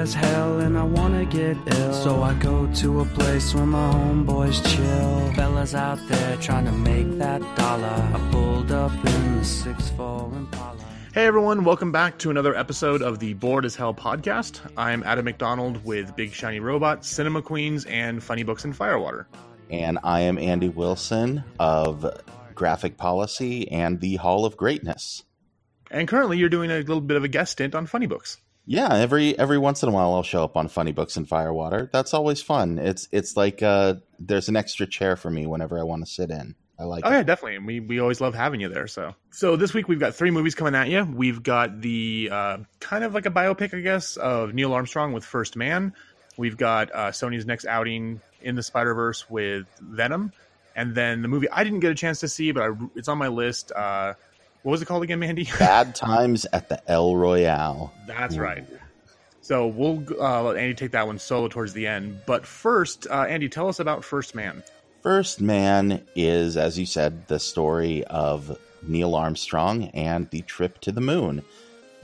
as hell and I wanna get ill. So I go to a place where my homeboys chill. Fellas out there trying to make that dollar. I pulled up in the 6'4 Impala. Hey everyone, welcome back to another episode of the Bored as Hell podcast. I'm Adam McDonald with Big Shiny Robot, Cinema Queens, and Funny Books and Firewater. And I am Andy Wilson of Graphic Policy and the Hall of Greatness. And currently you're doing a little bit of a guest stint on Funny Books. Yeah, every every once in a while I'll show up on Funny Books and Firewater. That's always fun. It's it's like uh, there's an extra chair for me whenever I want to sit in. I like. Oh it. yeah, definitely. And we we always love having you there. So so this week we've got three movies coming at you. We've got the uh, kind of like a biopic, I guess, of Neil Armstrong with First Man. We've got uh, Sony's next outing in the Spider Verse with Venom, and then the movie I didn't get a chance to see, but I, it's on my list. Uh, what was it called again, Mandy? Bad Times at the El Royale. That's right. So we'll uh, let Andy take that one solo towards the end. But first, uh, Andy, tell us about First Man. First Man is, as you said, the story of Neil Armstrong and the trip to the moon.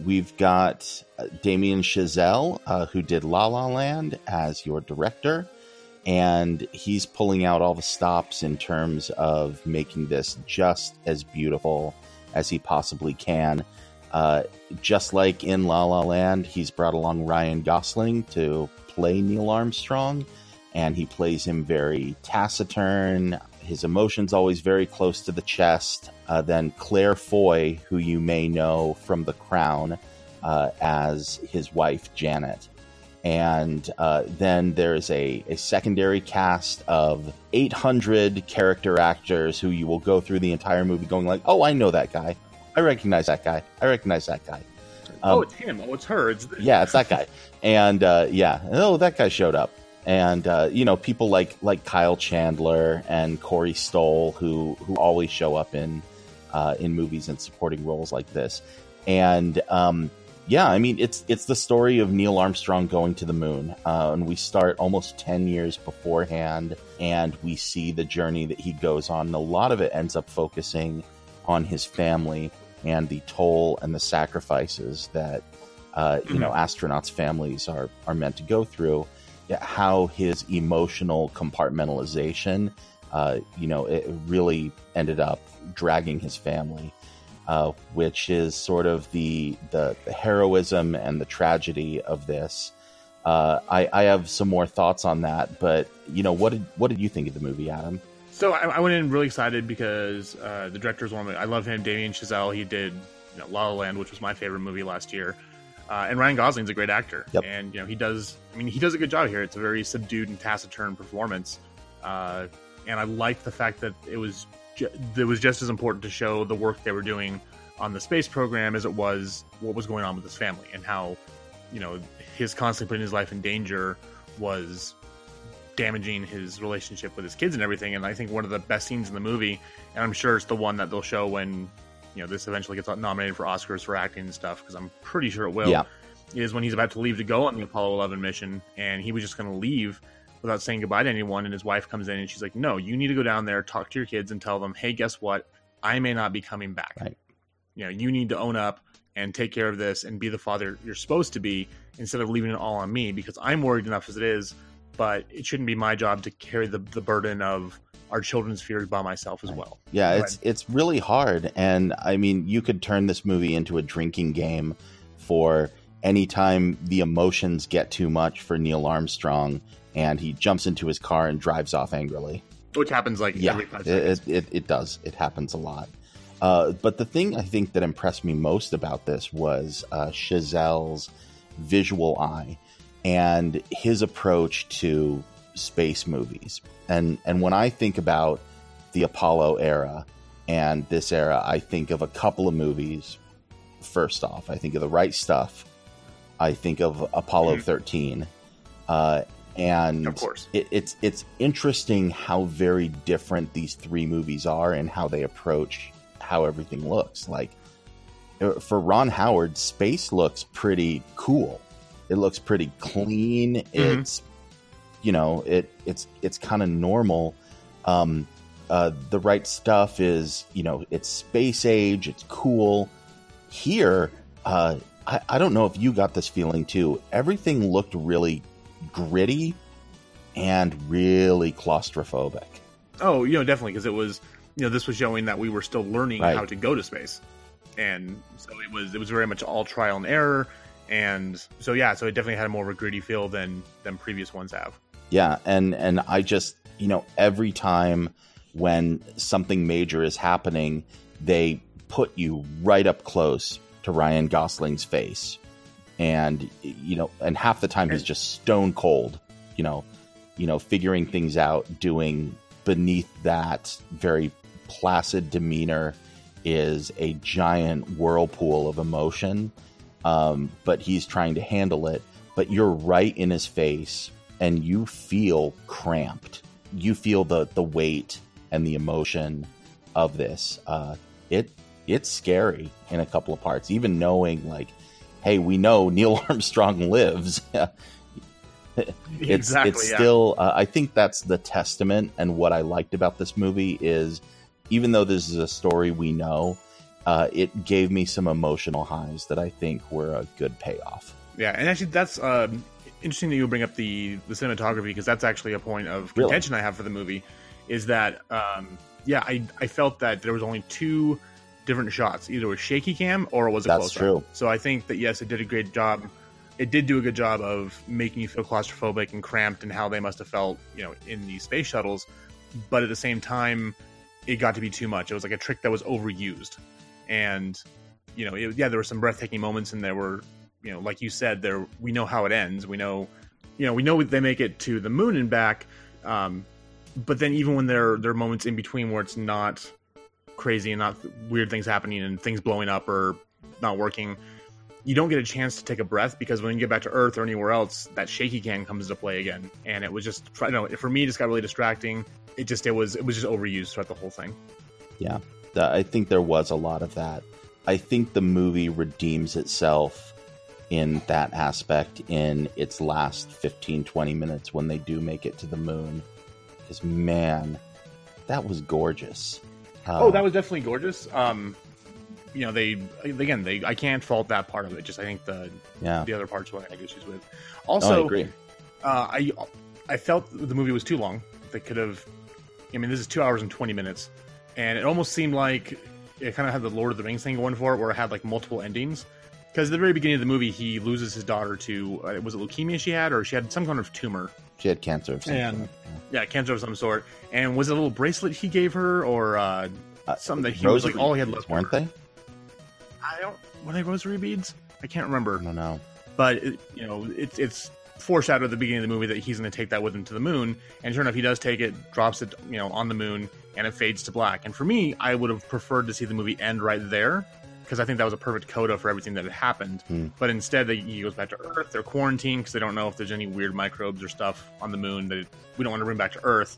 We've got uh, Damien Chazelle, uh, who did La La Land, as your director, and he's pulling out all the stops in terms of making this just as beautiful as he possibly can. Uh, just like in La La Land, he's brought along Ryan Gosling to play Neil Armstrong, and he plays him very taciturn. His emotions always very close to the chest. Uh, then Claire Foy, who you may know from The Crown, uh, as his wife Janet. And uh, then there's a, a secondary cast of 800 character actors who you will go through the entire movie going like, "Oh, I know that guy. I recognize that guy. I recognize that guy." oh, it's him. Oh, it's her. It's yeah, it's that guy. And uh, yeah, oh, that guy showed up. And uh, you know, people like like Kyle Chandler and Corey Stoll, who who always show up in uh, in movies and supporting roles like this. And um, yeah, I mean, it's it's the story of Neil Armstrong going to the moon, uh, and we start almost ten years beforehand, and we see the journey that he goes on. And a lot of it ends up focusing on his family and the toll and the sacrifices that uh, you know astronauts' families are are meant to go through. How his emotional compartmentalization, uh, you know, it really ended up dragging his family, uh, which is sort of the, the the heroism and the tragedy of this. Uh, I, I have some more thoughts on that, but you know, what did what did you think of the movie, Adam? So I, I went in really excited because uh, the director's one. I love him, Damien Chazelle. He did you know, La La Land, which was my favorite movie last year. Uh, and Ryan Gosling's a great actor, Yep. and you know he does. I mean, he does a good job here. It's a very subdued and taciturn performance, uh, and I like the fact that it was it was just as important to show the work they were doing on the space program as it was what was going on with his family and how you know his constantly putting his life in danger was damaging his relationship with his kids and everything. And I think one of the best scenes in the movie, and I'm sure it's the one that they'll show when you know this eventually gets nominated for Oscars for acting and stuff, because I'm pretty sure it will. Yeah. Is when he's about to leave to go on the Apollo 11 mission, and he was just going to leave without saying goodbye to anyone. And his wife comes in and she's like, "No, you need to go down there, talk to your kids, and tell them, hey, guess what? I may not be coming back. Right. You know, you need to own up and take care of this and be the father you're supposed to be instead of leaving it all on me because I'm worried enough as it is, but it shouldn't be my job to carry the, the burden of our children's fears by myself as well. Yeah, Go it's it's really hard, and I mean, you could turn this movie into a drinking game for anytime the emotions get too much for Neil Armstrong, and he jumps into his car and drives off angrily. Which happens like Yeah, it, it, it, it does. It happens a lot. Uh, but the thing I think that impressed me most about this was uh, Chazelle's visual eye and his approach to space movies. And and when I think about the Apollo era and this era, I think of a couple of movies. First off, I think of The Right Stuff. I think of Apollo Mhm. 13. Uh, and Of course. it, it's it's interesting how very different these three movies are and how they approach how everything looks. Like uh, for Ron Howard, space looks pretty cool. It looks pretty clean. It's you know it it's it's kind of normal. Um, uh, the right stuff is you know it's space age. It's cool. Here, uh, I, I don't know if you got this feeling too. Everything looked really gritty and really claustrophobic. Oh, you know, definitely because it was, you know, this was showing that we were still learning Right. how to go to space, and so it was it was very much all trial and error, and so yeah, so it definitely had more of a gritty feel than than previous ones have. Yeah, and and I just you know every time when something major is happening, they put you right up close to Ryan Gosling's face, and you know, and half the time he's just stone cold. You know, you know, figuring things out, doing beneath that very placid demeanor is a giant whirlpool of emotion. Um, but he's trying to handle it. But you're right in his face, and you feel cramped. You feel the the weight and the emotion of this. Uh, it it's scary in a couple of parts, even knowing like, hey, we know Neil Armstrong lives. it's exactly. it's yeah. still uh, i think that's the testament and what i liked about this movie is even though this is a story we know uh, it gave me some emotional highs that i think were a good payoff Yeah, and actually, that's um, interesting that you bring up the the cinematography because that's actually a point of Really? contention I have for the movie. Is that um, yeah, I I felt that there was only two different shots, either a shaky cam or it was a That's close true. So I think that yes, it did a great job. It did do a good job of making you feel claustrophobic and cramped, and how they must have felt, you know, in these space shuttles. But at the same time, it got to be too much. It was like a trick that was overused, and you know, it, yeah, there were some breathtaking moments, and there were you know, like you said, there we know how it ends. We know, you know, we know they make it to the moon and back. Um, but then even when there there are moments in between where it's not crazy and not weird things happening and things blowing up or not working, you don't get a chance to take a breath because when you get back to Earth or anywhere else, that shaky cam comes into play again. And it was just, don't know, for me, it just got really distracting. It just, it was, it was just overused throughout the whole thing. yeah i think there was a lot of that i think the movie redeems itself in that aspect in its last 15 20 minutes when they do make it to the moon because man that was gorgeous Uh, Oh, that was definitely gorgeous. Um, you know, they again, they I can't fault that part of it. Just I think the yeah the other parts what I had issues with. Also, I agree. uh, I I felt the movie was too long. They could have. I mean, this is two hours and twenty minutes, and it almost seemed like it kind of had the Lord of the Rings thing going for it, where it had like multiple endings. Because at the very beginning of the movie, he loses his daughter to uh, was it leukemia she had, or she had some kind of tumor. She had cancer of some And- sort. Yeah, cancer of some sort. And was it a little bracelet he gave her, or uh, Uh, something that he was like all he had left? weren't they? I don't. Were they rosary beads? I can't remember. I don't know. but it, you know it's it's foreshadowed at the beginning of the movie that he's going to take that with him to the moon and sure enough he does take it drops it you know on the moon and it fades to black and for me i would have preferred to see the movie end right there because i think that was a perfect coda for everything that had happened. Hmm. but instead they, he goes back to earth. They're quarantined because they don't know if there's any weird microbes or stuff on the moon that we don't want to bring back to earth.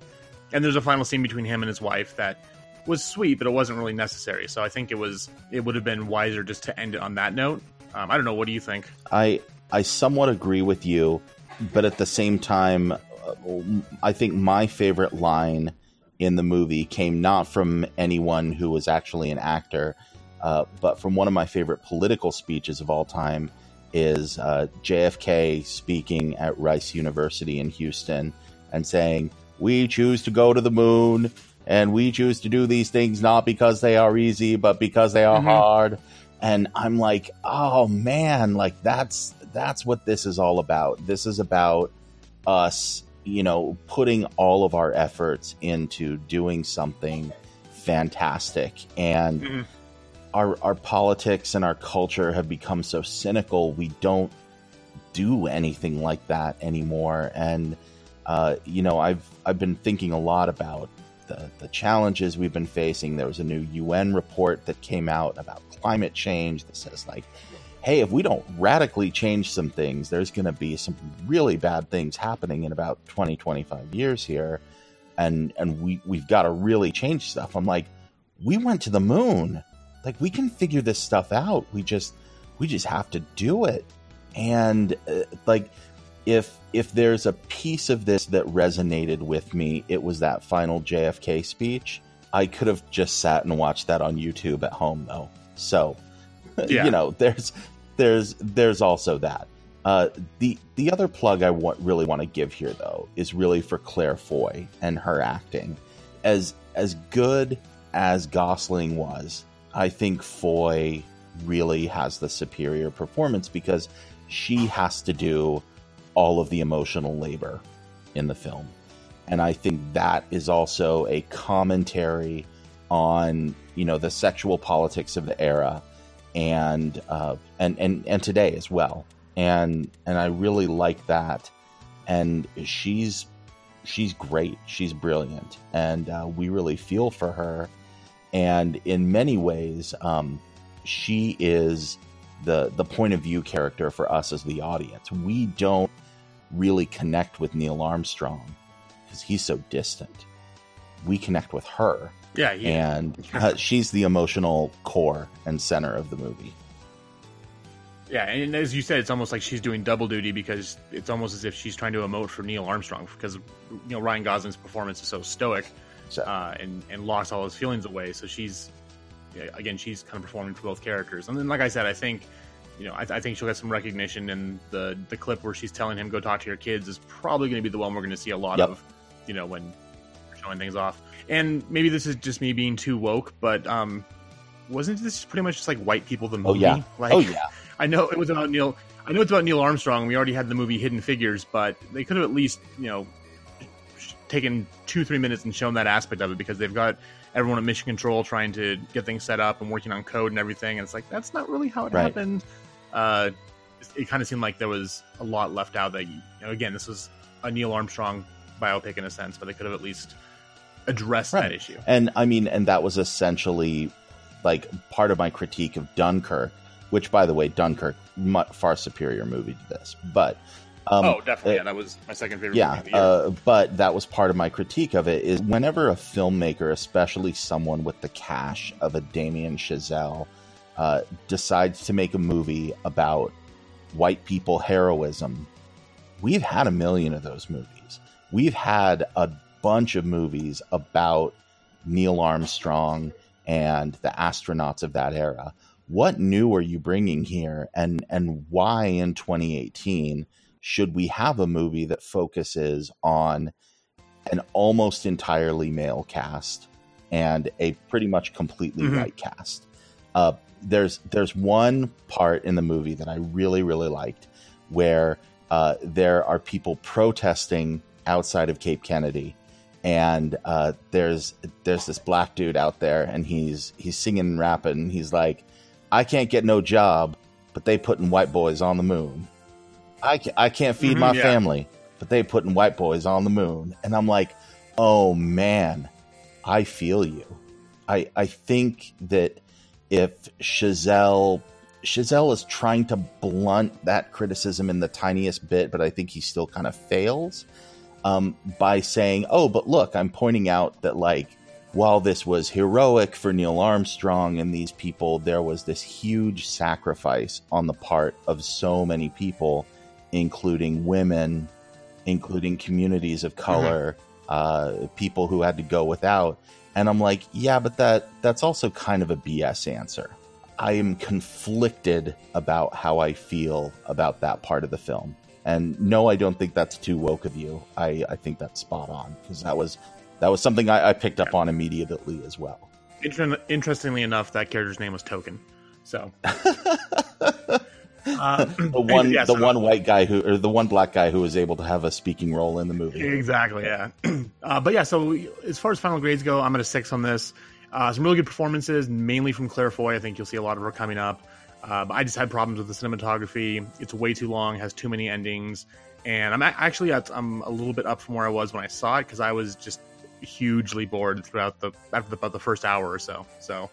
And there's a final scene between him and his wife that was sweet but it wasn't really necessary. So i think it was it would have been wiser just to end it on that note. Um, i don't know. What do you think? I I somewhat agree with you, but at the same time, uh, I think my favorite line in the movie came not from anyone who was actually an actor, uh, but from one of my favorite political speeches of all time. Is uh, JFK speaking at Rice University in Houston and saying, "We choose to go to the moon." And we choose to do these things not because they are easy, but because they are Mhm. hard. And I'm like, oh man, like that's that's what this is all about. This is about us, you know, putting all of our efforts into doing something fantastic. And Mhm. Our our politics and our culture have become so cynical. We don't do anything like that anymore. And uh, you know, I've I've been thinking a lot about the the challenges we've been facing. There was a new UN report that came out about climate change that says like, hey, if we don't radically change some things, there's going to be some really bad things happening in about 20 25 years here. And and we we've got to really change stuff. I'm like, we went to the moon. Like we can figure this stuff out. We just we just have to do it. And uh, like if if there's a piece of this that resonated with me, it was that final JFK speech. I could have just sat and watched that on YouTube at home though. So, Yeah. you know, there's there's there's also that. Uh, the the other plug I want, really want to give here though is really for Claire Foy and her acting. As as good as Gosling was, I think Foy really has the superior performance because she has to do all of the emotional labor in the film. And I think that is also a commentary on, you know, the sexual politics of the era and uh, and, and and today as well. And and I really like that. And she's she's great. She's brilliant, and uh, we really feel for her. And in many ways, um, she is the the point of view character for us as the audience. We don't really connect with Neil Armstrong because he's so distant. We connect with her. Yeah, yeah. And uh, she's the emotional core and center of the movie. Yeah, and as you said, it's almost like she's doing double duty because it's almost as if she's trying to emote for Neil Armstrong because you know Ryan Gosling's performance is so stoic So, uh, and and locks all his feelings away. So she's again, she's kind of performing for both characters. And then, like I said, I think you know I, I think she'll get some recognition. And the the clip where she's telling him go talk to your kids is probably going to be the one we're going to see a lot Yep. of. You know when showing things off. And maybe this is just me being too woke, but um, wasn't this pretty much just like white people the movie? oh yeah, Like, oh yeah, I know it was about Neil. I know it's about Neil Armstrong. We already had the movie Hidden Figures, but they could have at least, you know, taken two, three minutes and shown that aspect of it because they've got everyone at Mission Control trying to get things set up and working on code and everything. And it's like that's not really how it Right. happened. Uh, it, it kind of seemed like there was a lot left out. That you know, again, this was a Neil Armstrong biopic in a sense, but they could have at least addressed Right. that issue. and I mean, and that was essentially like part of my critique of Dunkirk, which, by the way, Dunkirk much far superior movie to this, but. Um, oh, definitely. uh, yeah, that was my second favorite. yeah movie of the year. uh, but that was part of my critique of it is whenever a filmmaker especially someone with the cash of a damien chazelle uh, decides to make a movie about white people heroism we've had a million of those movies we've had a bunch of movies about neil armstrong and the astronauts of that era what new are you bringing here and and why in 2018 should we have a movie that focuses on an almost entirely male cast and a pretty much completely Mhm. white cast uh, there's there's one part in the movie that i really really liked where uh, there are people protesting outside of cape kennedy and uh, there's there's this black dude out there and he's he's singing and rapping and he's like i can't get no job but they putting white boys on the moon i, ca- I can't feed Mhm, my yeah. family but they putting white boys on the moon and i'm like oh man i feel you i i think that if chazelle chazelle is trying to blunt that criticism in the tiniest bit but i think he still kind of fails um, by saying, "Oh, but look, I'm pointing out that like while this was heroic for Neil Armstrong and these people, there was this huge sacrifice on the part of so many people, including women, including communities of color, uh, people who had to go without." And I'm like, "Yeah, but that that's also kind of a BS answer." I am conflicted about how I feel about that part of the film. And no, I don't think that's too woke of you. I, I think that's spot on because that was that was something I, I picked up on immediately as well. Inter- interestingly enough, that character's name was Token. So uh, The one yeah, the one white guy who or the one black guy who was able to have a speaking role in the movie. Exactly, yeah. uh, but yeah, so as far as final grades go, I'm at a six on this. Uh, some really good performances, mainly from Claire Foy. I think you'll see a lot of her coming up. Uh, but I just had problems with the cinematography. It's way too long, has too many endings, and I'm actually at, I'm a little bit up from where I was when I saw it because I was just hugely bored throughout the after about the first hour or so. So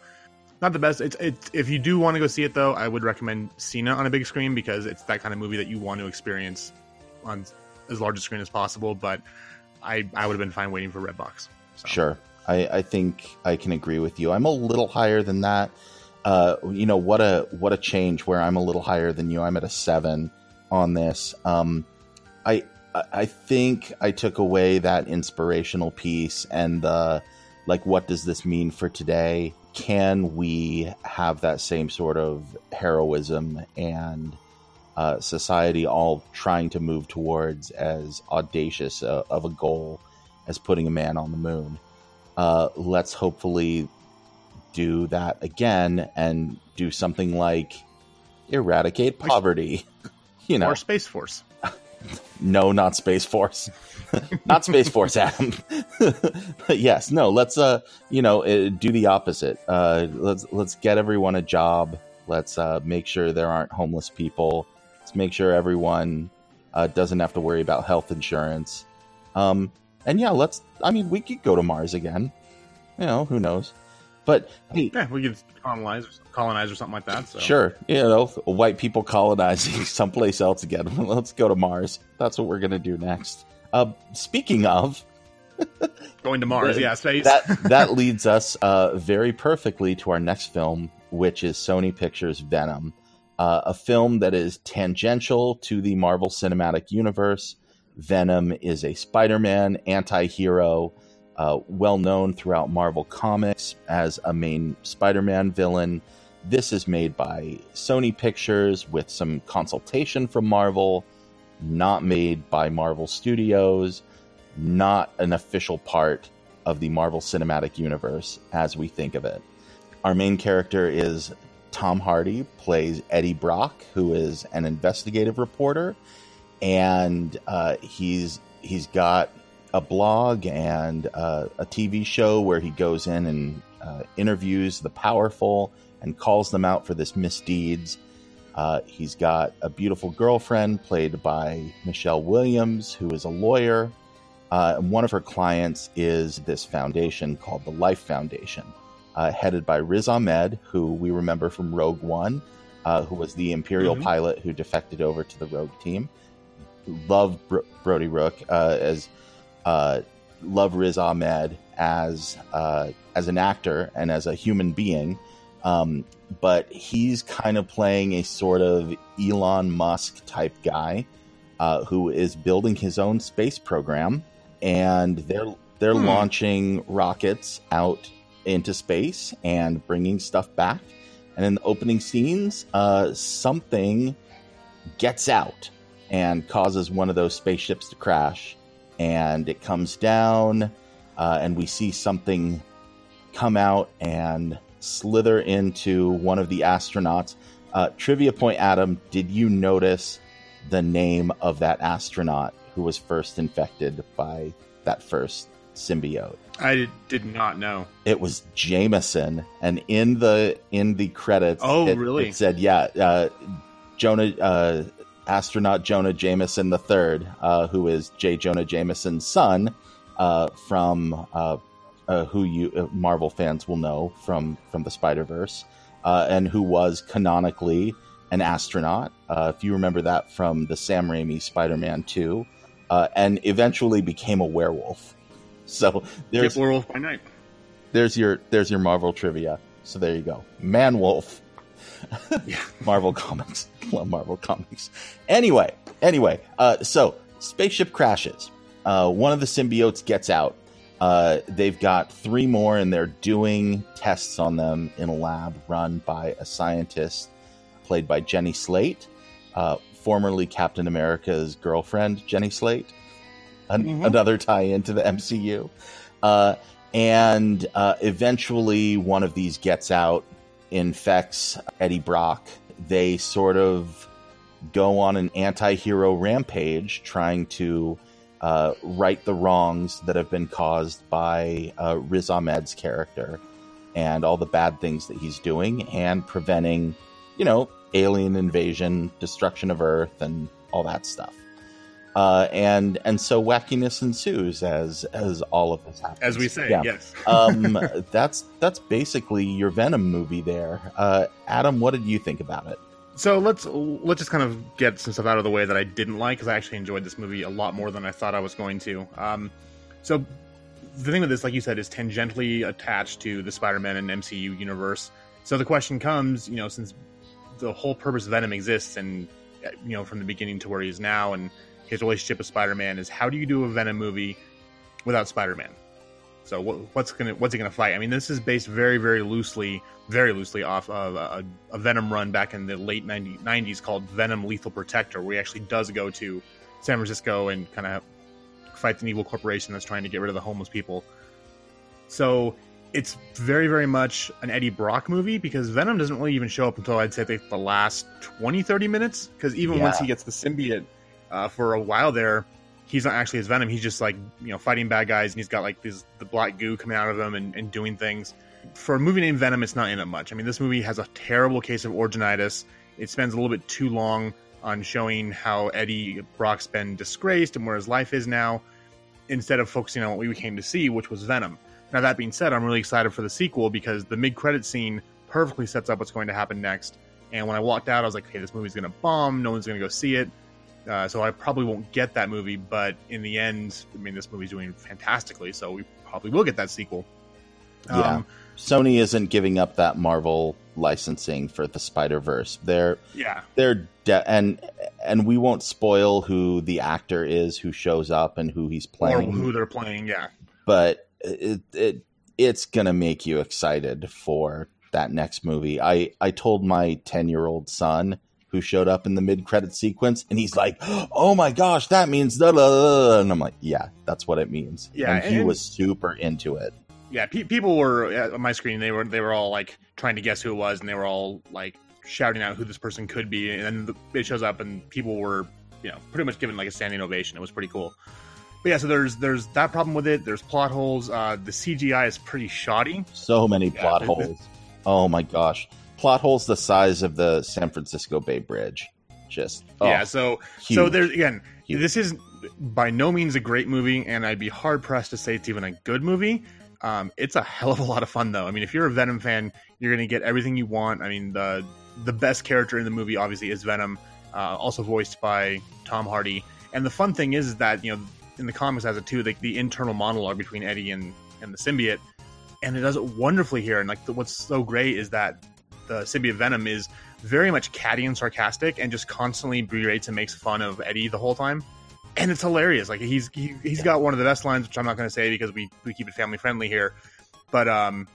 not the best. It's it's if you do want to go see it though, I would recommend it on a big screen because it's that kind of movie that you want to experience on as large a screen as possible. But I I would have been fine waiting for Redbox. So. Sure. I, I think I can agree with you. I'm a little higher than that. Uh, you know what a what a change where I'm a little higher than you. I'm at a seven on this. Um, I- I think I took away that inspirational piece and the like. What does this mean for today? Can we have that same sort of heroism and uh, society all trying to move towards as audacious uh, of a goal as putting a man on the moon? Uh, let's hopefully do that again and do something like eradicate poverty. you know, or Space Force. no, not Space Force. not Space Force, Adam. but yes, no. Let's uh, you know, uh, do the opposite. Uh, let's let's get everyone a job. Let's uh, make sure there aren't homeless people. Let's make sure everyone uh, doesn't have to worry about health insurance. Um, and yeah, let's. I mean, we could go to Mars again. You know, who knows? But hey, yeah, we could colonize, colonize or something like that. So. Sure, you know, white people colonizing someplace else again. Let's go to Mars. That's what we're gonna do next. Uh, speaking of going to Mars, yeah, space. that that leads us uh, very perfectly to our next film, which is Sony Pictures Venom, uh, a film that is tangential to the Marvel Cinematic Universe. Venom is a Spider-Man anti-hero uh, well known throughout Marvel Comics as a main Spider Man villain. This is made by Sony Pictures with some consultation from Marvel, not made by Marvel Studios, not an official part of the Marvel Cinematic Universe as we think of it. Our main character is Tom Hardy, plays Eddie Brock, who is an investigative reporter, and uh, he's he's got a blog and uh, a TV show where he goes in and uh, interviews the powerful and calls them out for this misdeeds. Uh, he's got a beautiful girlfriend played by Michelle Williams, who is a lawyer. Uh, and one of her clients is this foundation called the Life Foundation, uh, headed by Riz Ahmed, who we remember from Rogue One, uh, who was the Imperial mm-hmm. pilot who defected over to the Rogue team. Love Bro- Bodhi Rook as uh, love Riz Ahmed as uh, as an actor and as a human being, um, but he's kind of playing a sort of Elon Musk type guy uh, who is building his own space program, and they're they're hmm. launching rockets out into space and bringing stuff back. And in the opening scenes, uh, something gets out and causes one of those spaceships to crash and it comes down, uh, and we see something come out and slither into one of the astronauts. Uh, trivia point, Adam, did you notice the name of that astronaut who was first infected by that first symbiote? I did, not know. It was Jameson, and in the in the credits, oh it, really? It said, yeah, uh, Jonah uh, astronaut Jonah Jameson III, uh, who is J. Jonah Jameson's son, uh, from uh, uh who you uh, Marvel fans will know from from the Spider Verse, uh, and who was canonically an astronaut. if you remember that from the Sam Raimi Spider Man Two, and eventually became a werewolf. So there's werewolf by night. There's your there's your Marvel trivia. So there you go, Man Wolf. Yeah. Marvel Comics. Love Marvel Comics. Anyway, anyway, uh, so spaceship crashes. Uh, one of the symbiotes gets out. Uh, they've got three more, and they're doing tests on them in a lab run by a scientist played by Jenny Slate, uh, formerly Captain America's girlfriend, Jenny Slate. An- mm-hmm. Another tie into the MCU. Uh, and uh, eventually, one of these gets out infects Eddie Brock, they sort of go on an anti hero rampage trying to uh, right the wrongs that have been caused by uh, Riz Ahmed's character and all the bad things that he's doing and preventing, you know, alien invasion, destruction of Earth, and all that stuff. Uh, and and so wackiness ensues as as all of this happens. As we say, yeah. yes. um, that's that's basically your Venom movie there. Uh, Adam, what did you think about it? So let's let's just kind of get some stuff out of the way that I didn't like because I actually enjoyed this movie a lot more than I thought I was going to. Um, so the thing with this, like you said, is tangentially attached to the Spider-Man and MCU universe. So the question comes, you know, since the whole purpose of Venom exists, and you know, from the beginning to where he is now, and his relationship with Spider Man is how do you do a Venom movie without Spider Man? So what, what's gonna what's he gonna fight? I mean, this is based very very loosely, very loosely off of a, a Venom run back in the late 90, 90s called Venom Lethal Protector, where he actually does go to San Francisco and kind of fight an evil corporation that's trying to get rid of the homeless people. So it's very very much an Eddie Brock movie because Venom doesn't really even show up until I'd say the last 20 30 minutes because even Yeah. once he gets the symbiote uh, for a while there he's not actually his Venom he's just like you know fighting bad guys and he's got like this the black goo coming out of him and, and doing things for a movie named Venom it's not in it much I mean this movie has a terrible case of originitis it spends a little bit too long on showing how Eddie Brock's been disgraced and where his life is now instead of focusing on what we came to see which was Venom now, that being said, I'm really excited for the sequel because the mid credit scene perfectly sets up what's going to happen next. And when I walked out, I was like, "Hey, this movie's going to bomb. No one's going to go see it. Uh, so I probably won't get that movie. But in the end, I mean, this movie's doing fantastically. So we probably will get that sequel. Yeah. Um, Sony isn't giving up that Marvel licensing for the Spider Verse. They're yeah. they're de- and and we won't spoil who the actor is who shows up and who he's playing, Or who they're playing. Yeah. but it, it it's gonna make you excited for that next movie. I I told my ten year old son who showed up in the mid credit sequence, and he's like, "Oh my gosh, that means da da da," and I'm like, "Yeah, that's what it means." Yeah, and he and- was super into it. yeah, pe- people were uh, on my screen. They were they were all like trying to guess who it was, and they were all like shouting out who this person could be. And then the, it shows up, and people were you know pretty much given like a standing ovation. It was pretty cool. But yeah, so there's there's that problem with it. There's plot holes. Uh, the CGI is pretty shoddy. So many plot the- holes. Oh my gosh, plot holes the size of the San Francisco Bay Bridge. Just oh, yeah, so so huge. there's again, Huge. this is by no means a great movie, and I'd be hard pressed to say it's even a good movie. Um, it's a hell of a lot of fun, though. I mean, if you're a Venom fan, you're going to get everything you want. I mean, the the best character in the movie obviously is Venom, uh, also voiced by Tom Hardy. And the fun thing is, is that you know in the comics has it too, like the internal monologue between Eddie and and the symbiote, and it does it wonderfully here. And like the, what's so great is that the symbiote Venom is very much catty and sarcastic, and just constantly berates and makes fun of Eddie the whole time. And it's hilarious. Like he's he, he's got one of the best lines, which I'm not going to say because we we keep it family friendly here. But um,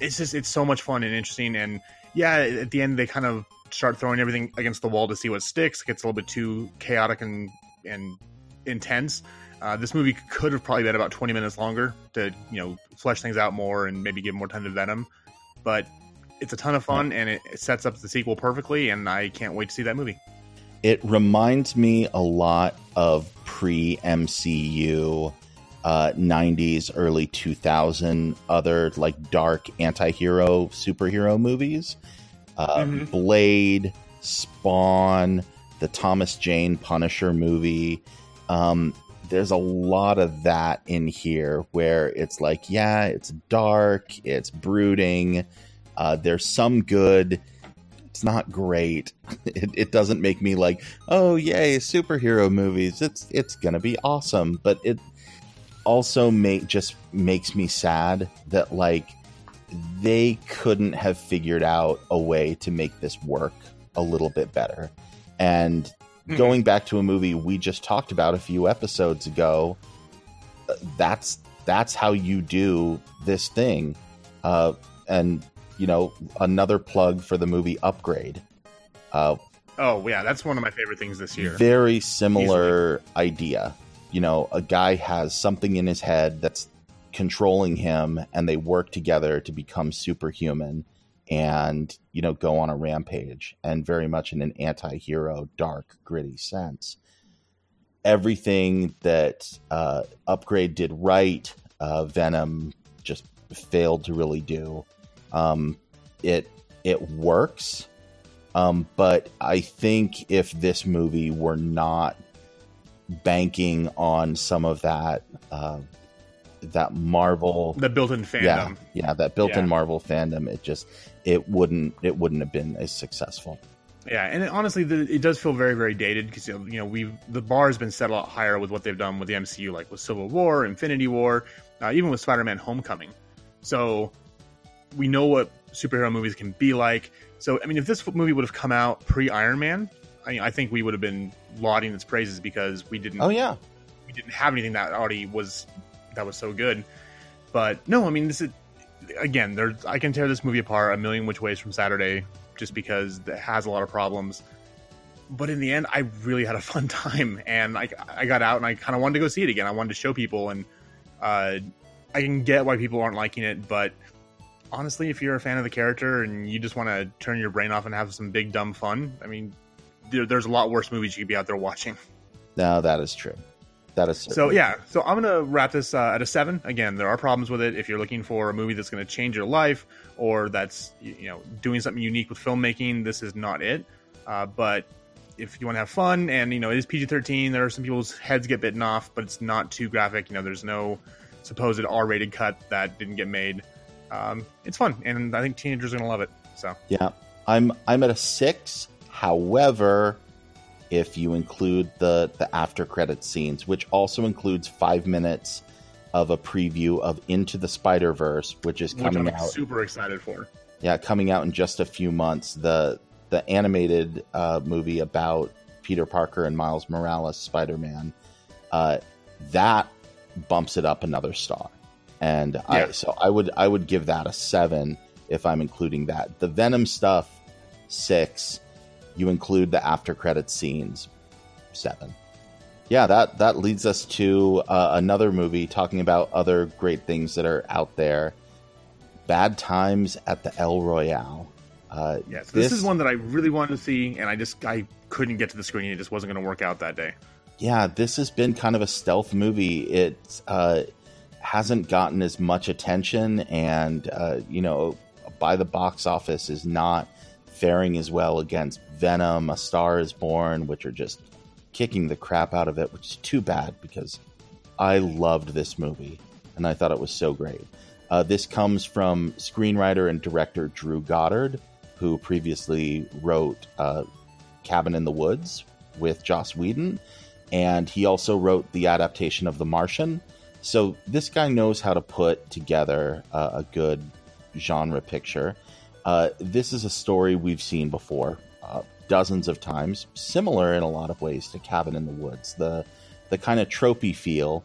it's just it's so much fun and interesting. And yeah, at the end they kind of start throwing everything against the wall to see what sticks. It gets a little bit too chaotic and and intense. Uh, this movie could have probably been about 20 minutes longer to you know flesh things out more and maybe give more time to Venom, but it's a ton of fun and it, sets up the sequel perfectly. And I can't wait to see that movie. it reminds me a lot of pre MCU uh, 90s early 2000 other like dark anti-hero superhero movies uh, Mhm. Blade Spawn the Thomas Jane Punisher movie um, there's a lot of that in here where it's like yeah it's dark it's brooding uh, there's some good. It's not great. It, it doesn't make me like oh yay superhero movies. It's it's gonna be awesome. But it also make just makes me sad that like they couldn't have figured out a way to make this work a little bit better. And Mhm. going back to a movie we just talked about a few episodes ago uh, that's that's how you do this thing. Uh and you know another plug for the movie upgrade uh Oh yeah, that's one of my favorite things this year. very similar idea. You know, a guy has something in his head that's controlling him, and they work together to become superhuman and, you know, go on a rampage, and very much in an anti hero, dark, gritty sense. Everything that uh, Upgrade did right, uh, Venom just failed to really do. Um, it it works um, but I think if this movie were not banking on some of that uh, that Marvel, The built-in yeah, fandom. yeah, that built-in Yeah. Marvel fandom, it just it wouldn't it wouldn't have been as successful. Yeah, and it, honestly, the, it does feel very, very dated because you know we the bar has been set a lot higher with what they've done with the MCU, like with Civil War, Infinity War, uh, even with Spider-Man: Homecoming. So we know what superhero movies can be like. So I mean, if this movie would have come out pre Iron Man, I, I think we would have been lauding its praises because we didn't Oh yeah, we didn't have anything that already was that was so good. But no, I mean, this is again. There's I can tear this movie apart a million which ways from Saturday, just because it has a lot of problems. But in the end, I really had a fun time, and I I got out and I kind of wanted to go see it again. I wanted to show people, and uh, I can get why people aren't liking it, but honestly, if you're a fan of the character and you just want to turn your brain off and have some big dumb fun, I mean, there, there's a lot worse movies you could be out there watching. No, that is true. That is so. Yeah, so I'm gonna wrap this uh, at a seven. Again, there are problems with it. If you're looking for a movie that's gonna change your life or that's you know doing something unique with filmmaking, this is not it. Uh, but if you want to have fun and you know it is PG-13, there are some people's heads get bitten off, but it's not too graphic. You know, there's no supposed R-rated cut that didn't get made. Um, it's fun, and I think teenagers are gonna love it. So yeah, I'm I'm at a six. However, if you include the the after credit scenes, which also includes five minutes of a preview of Into the Spider Verse, which is coming which out. Super excited for. Yeah, coming out in just a few months. The the animated uh, movie about Peter Parker and Miles Morales, Spider Man. Uh, that bumps it up another star, and yeah. I so I would I would give that a seven if I'm including that. The Venom stuff six you include the after credit scenes. Seven. Yeah, that that leads us to uh, another movie talking about other great things that are out there. Bad Times at the El Royale. Uh, yes, this, this, is one that I really wanted to see, and I just I couldn't get to the screen. It just wasn't going to work out that day. Yeah, this has been kind of a stealth movie. It's uh, hasn't gotten as much attention, and uh, you know, by the box office is not faring as well against Venom, A Star is Born, which are just kicking the crap out of it, which is too bad because I loved this movie and I thought it was so great. Uh, this comes from screenwriter and director Drew Goddard, who previously wrote uh, Cabin in the Woods with Joss Whedon, and he also wrote the adaptation of The Martian. So this guy knows how to put together uh, a good genre picture. Uh, this is a story we've seen before uh, dozens of times, similar in a lot of ways to Cabin in the Woods. The the kind of tropey feel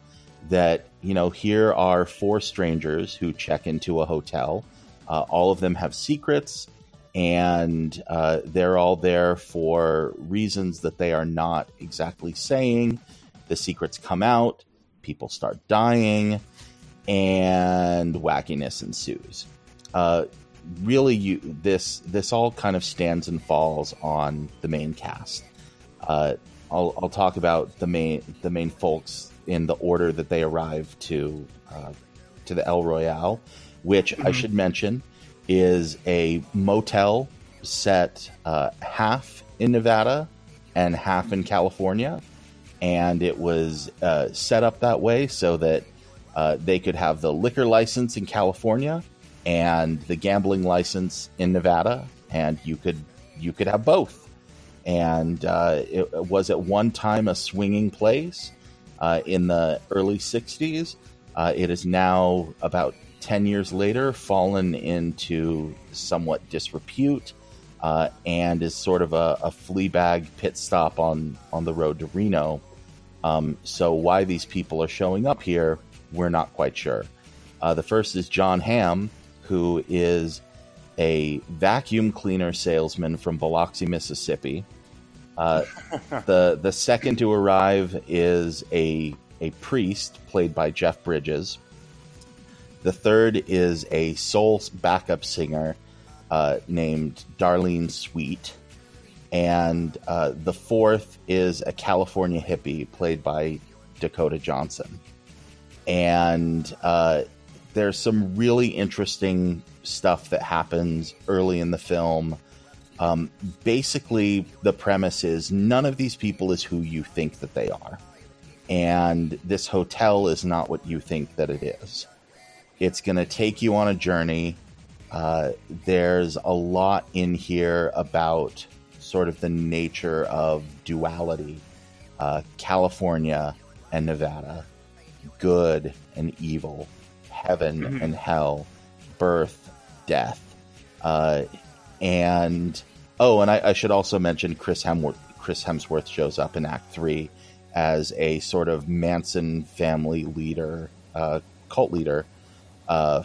that you know here are four strangers who check into a hotel. Uh, all of them have secrets, and uh, they're all there for reasons that they are not exactly saying. The secrets come out, people start dying, and wackiness ensues. Uh, really you this this all kind of stands and falls on the main cast. Uh, I'll I'll talk about the main the main folks in the order that they arrive to uh, to the El Royale, which. I should mention is a motel set uh, half in Nevada and half in California, and it was uh, set up that way so that uh, they could have the liquor license in California and the gambling license in Nevada, and you could you could have both. And uh, it was at one time a swinging place uh, in the early '60s. Uh, it is now about ten years later fallen into somewhat disrepute. Uh, and is sort of a, a flea bag pit stop on, on the road to Reno. Um, so, why these people are showing up here, we're not quite sure. Uh, the first is John Hamm, who is a vacuum cleaner salesman from Biloxi, Mississippi. Uh, the the second to arrive is a a priest played by Jeff Bridges. The third is a soul backup singer uh, named Darlene Sweet, and uh, the fourth is a California hippie played by Dakota Johnson. And uh, there's some really interesting stuff that happens early in the film. Um, basically, the premise is none of these people is who you think that they are. And this hotel is not what you think that it is. It's going to take you on a journey. Uh, there's a lot in here about sort of the nature of duality uh, California and Nevada, good and evil heaven mm-hmm. and hell, birth, death, uh, and oh, and I, I, should also mention Chris Hemsworth. Chris Hemsworth shows up in Act Three as a sort of Manson family leader, uh, cult leader, uh,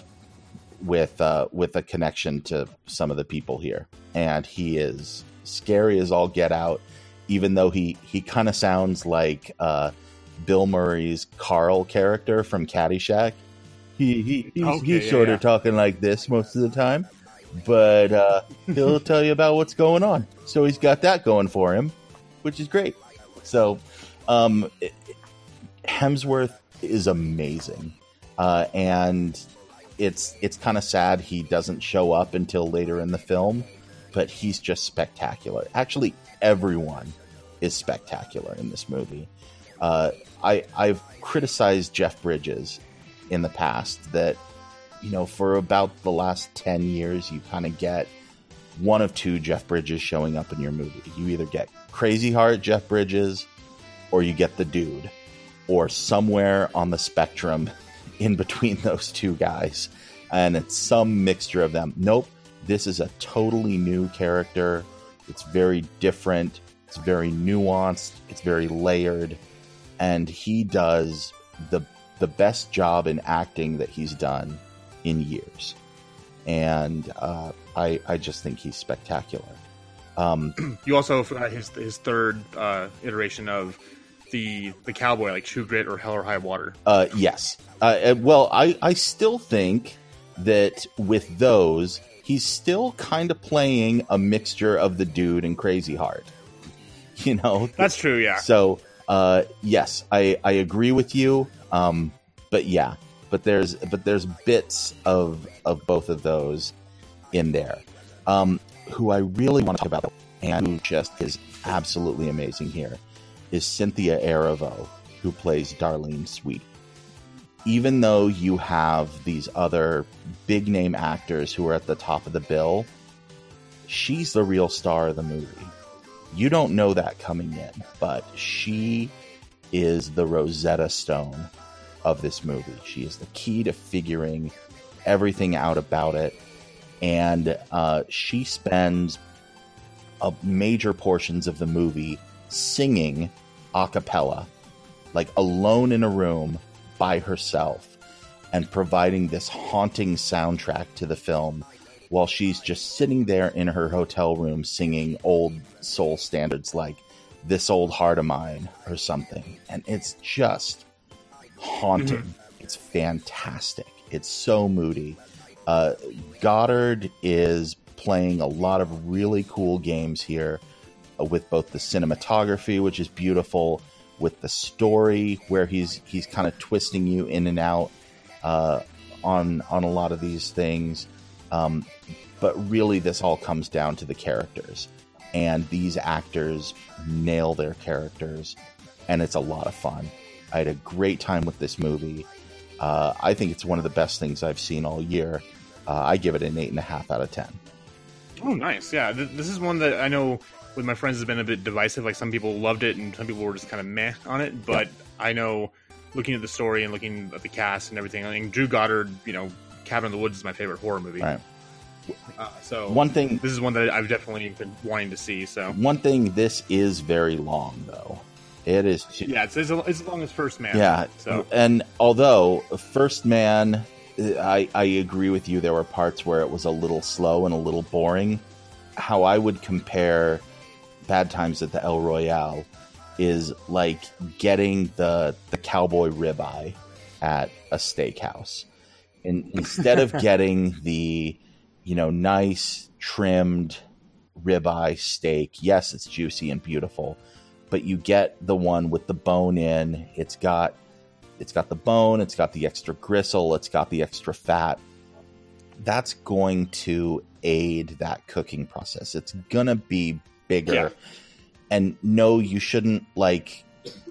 with uh, with a connection to some of the people here, and he is scary as all get out. Even though he he kind of sounds like uh, Bill Murray's Carl character from Caddyshack. He, he he's, Okay, he's yeah, sort yeah. of talking like this most of the time, but uh, he'll tell you about what's going on. So he's got that going for him, which is great. So um, Hemsworth is amazing, uh, and it's it's kind of sad he doesn't show up until later in the film, but he's just spectacular. Actually, everyone is spectacular in this movie. Uh, I I've criticized Jeff Bridges in the past that you know for about the last ten years you kind of get one of two Jeff Bridges showing up in your movie. You either get Crazy Heart Jeff Bridges, or you get the dude, or somewhere on the spectrum in between those two guys, and it's some mixture of them. Nope, this is a totally new character. It's very different. It's very nuanced. It's very layered, and he does the the best job in acting that he's done in years. And uh, I I just think he's spectacular. Um, You also uh, his his third uh, iteration of the the cowboy, like True Grit or Hell or High Water. Uh, yes. Uh, uh, well, I, I still think that with those, he's still kind of playing a mixture of the dude and Crazy Heart. You know? That's true. Yeah. So, uh, yes, I, I agree with you. Um, but yeah, but there's but there's bits of of both of those in there. Um, who I really want to talk about and who just is absolutely amazing here is Cynthia Erivo, who plays Darlene Sweet. Even though you have these other big name actors who are at the top of the bill, she's the real star of the movie. You don't know that coming in, but she is the Rosetta Stone of this movie. She is the key to figuring everything out about it. And uh, she spends a major portions of the movie singing a cappella, like alone in a room by herself, and providing this haunting soundtrack to the film while she's just sitting there in her hotel room singing old soul standards like This Old Heart of Mine or something. And it's just haunting. It's fantastic. It's so moody. Uh, Goddard is playing a lot of really cool games here uh, with both the cinematography, which is beautiful, with the story where he's he's kind of twisting you in and out uh, on on a lot of these things. Um, but really, this all comes down to the characters, and these actors nail their characters, and it's a lot of fun. I had a great time with this movie. Uh, I think it's one of the best things I've seen all year. Uh, I give it an eight and a half out of ten. Oh, nice. Yeah, th- this is one that I know with my friends has been a bit divisive. Like some people loved it, and some people were just kind of meh on it. But I know, looking at the story and looking at the cast and everything, I think Drew Goddard, you know, Cabin in the Woods is my favorite horror movie. Right. Uh, so One thing, this is one that I've definitely been wanting to see. So one thing. This is very long, though. It is. yeah, it's, it's as long as First Man. Yeah. So And although First Man, I, I agree with you, there were parts where it was a little slow and a little boring. How I would compare Bad Times at the El Royale is like getting the the cowboy ribeye at a steakhouse. And instead of getting the, you know, nice trimmed ribeye steak, yes, it's juicy and beautiful, but you get the one with the bone in. It's got it's got the bone, it's got the extra gristle, it's got the extra fat. That's going to aid that cooking process. It's gonna be bigger. Yeah. And no, you shouldn't like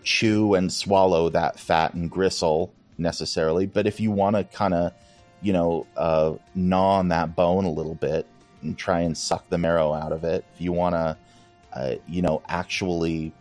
chew and swallow that fat and gristle necessarily. But if you want to kind of, you know, uh, gnaw on that bone a little bit and try and suck the marrow out of it, if you want to, uh, you know, actually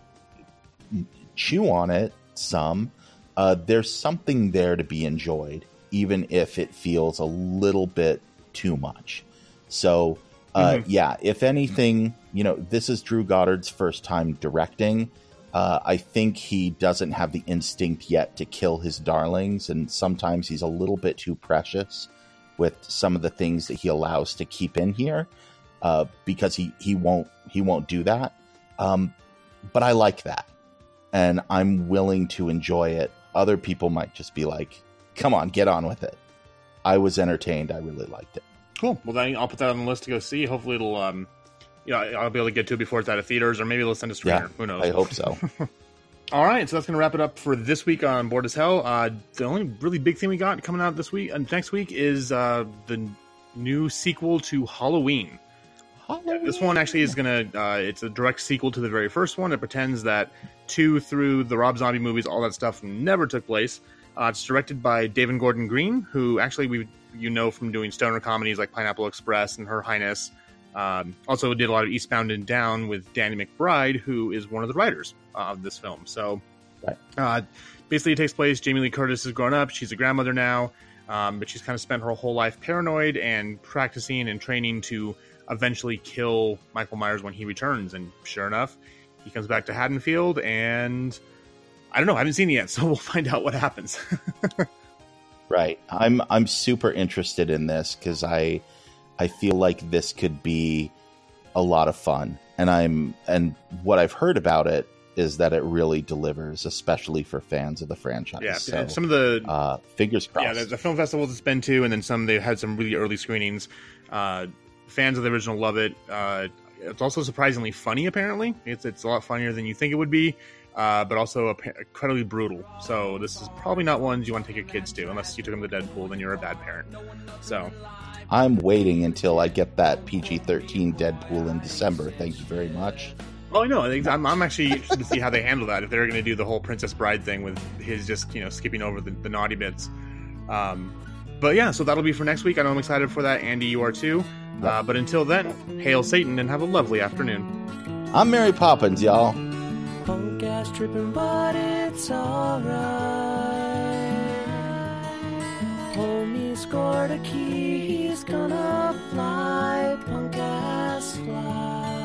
chew on it some, uh, there's something there to be enjoyed, even if it feels a little bit too much. So, uh, Mhm. yeah, if anything, you know, this is Drew Goddard's first time directing, Uh, I think he doesn't have the instinct yet to kill his darlings, and sometimes he's a little bit too precious with some of the things that he allows to keep in here uh, because he, he won't he won't do that. Um, but I like that, and I'm willing to enjoy it. Other people might just be like, "Come on, get on with it." I was entertained. I really liked it. Cool. Well, then I'll put that on the list to go see. Hopefully, it'll um, yeah, I'll be able to get to it before it's out of theaters, or maybe they'll send a screener. Yeah, Who knows? I hope so. All right, so that's going to wrap it up for this week on Bored as Hell. Uh, the only really big thing we got coming out this week and uh, next week is uh, the new sequel to Halloween. Halloween. This one actually is going to, uh, it's a direct sequel to the very first one. It pretends that two through the Rob Zombie movies, all that stuff never took place. Uh, it's directed by David Gordon Green, who actually we you know from doing stoner comedies like Pineapple Express and Her Highness. Um, also did a lot of Eastbound and Down with Danny McBride, who is one of the writers of this film. So uh, basically, it takes place. Jamie Lee Curtis has grown up. She's a grandmother now, um, but she's kind of spent her whole life paranoid and practicing and training to eventually kill Michael Myers when he returns. And sure enough, he comes back to Haddonfield, and I don't know. I haven't seen it yet, so we'll find out what happens. right. I'm I'm super interested in this because I I feel like this could be a lot of fun. And I'm and what I've heard about it is that it really delivers, especially for fans of the franchise. Yeah, so, some of the uh, fingers crossed. Yeah, there's a film festivals it's been to, and then some they've had some really early screenings. Uh, fans of the original love it. Uh, it's also surprisingly funny. Apparently, it's it's a lot funnier than you think it would be, uh, but also incredibly brutal. So this is probably not ones you want to take your kids to, unless you took them to Deadpool. Then you're a bad parent. So I'm waiting until I get that PG 13 Deadpool in December. Thank you very much. Oh no, I'm, I'm actually interested to see how they handle that. If they're going to do the whole Princess Bride thing with his just you know skipping over the, the naughty bits. Um, but yeah, so that'll be for next week. I know I'm excited for that. Andy, you are too. Uh, but until then, hail Satan and have a lovely afternoon. I'm Mary Poppins, y'all. Punk ass tripping, but it's alright. Homie scored a key, he's gonna fly, punk ass fly.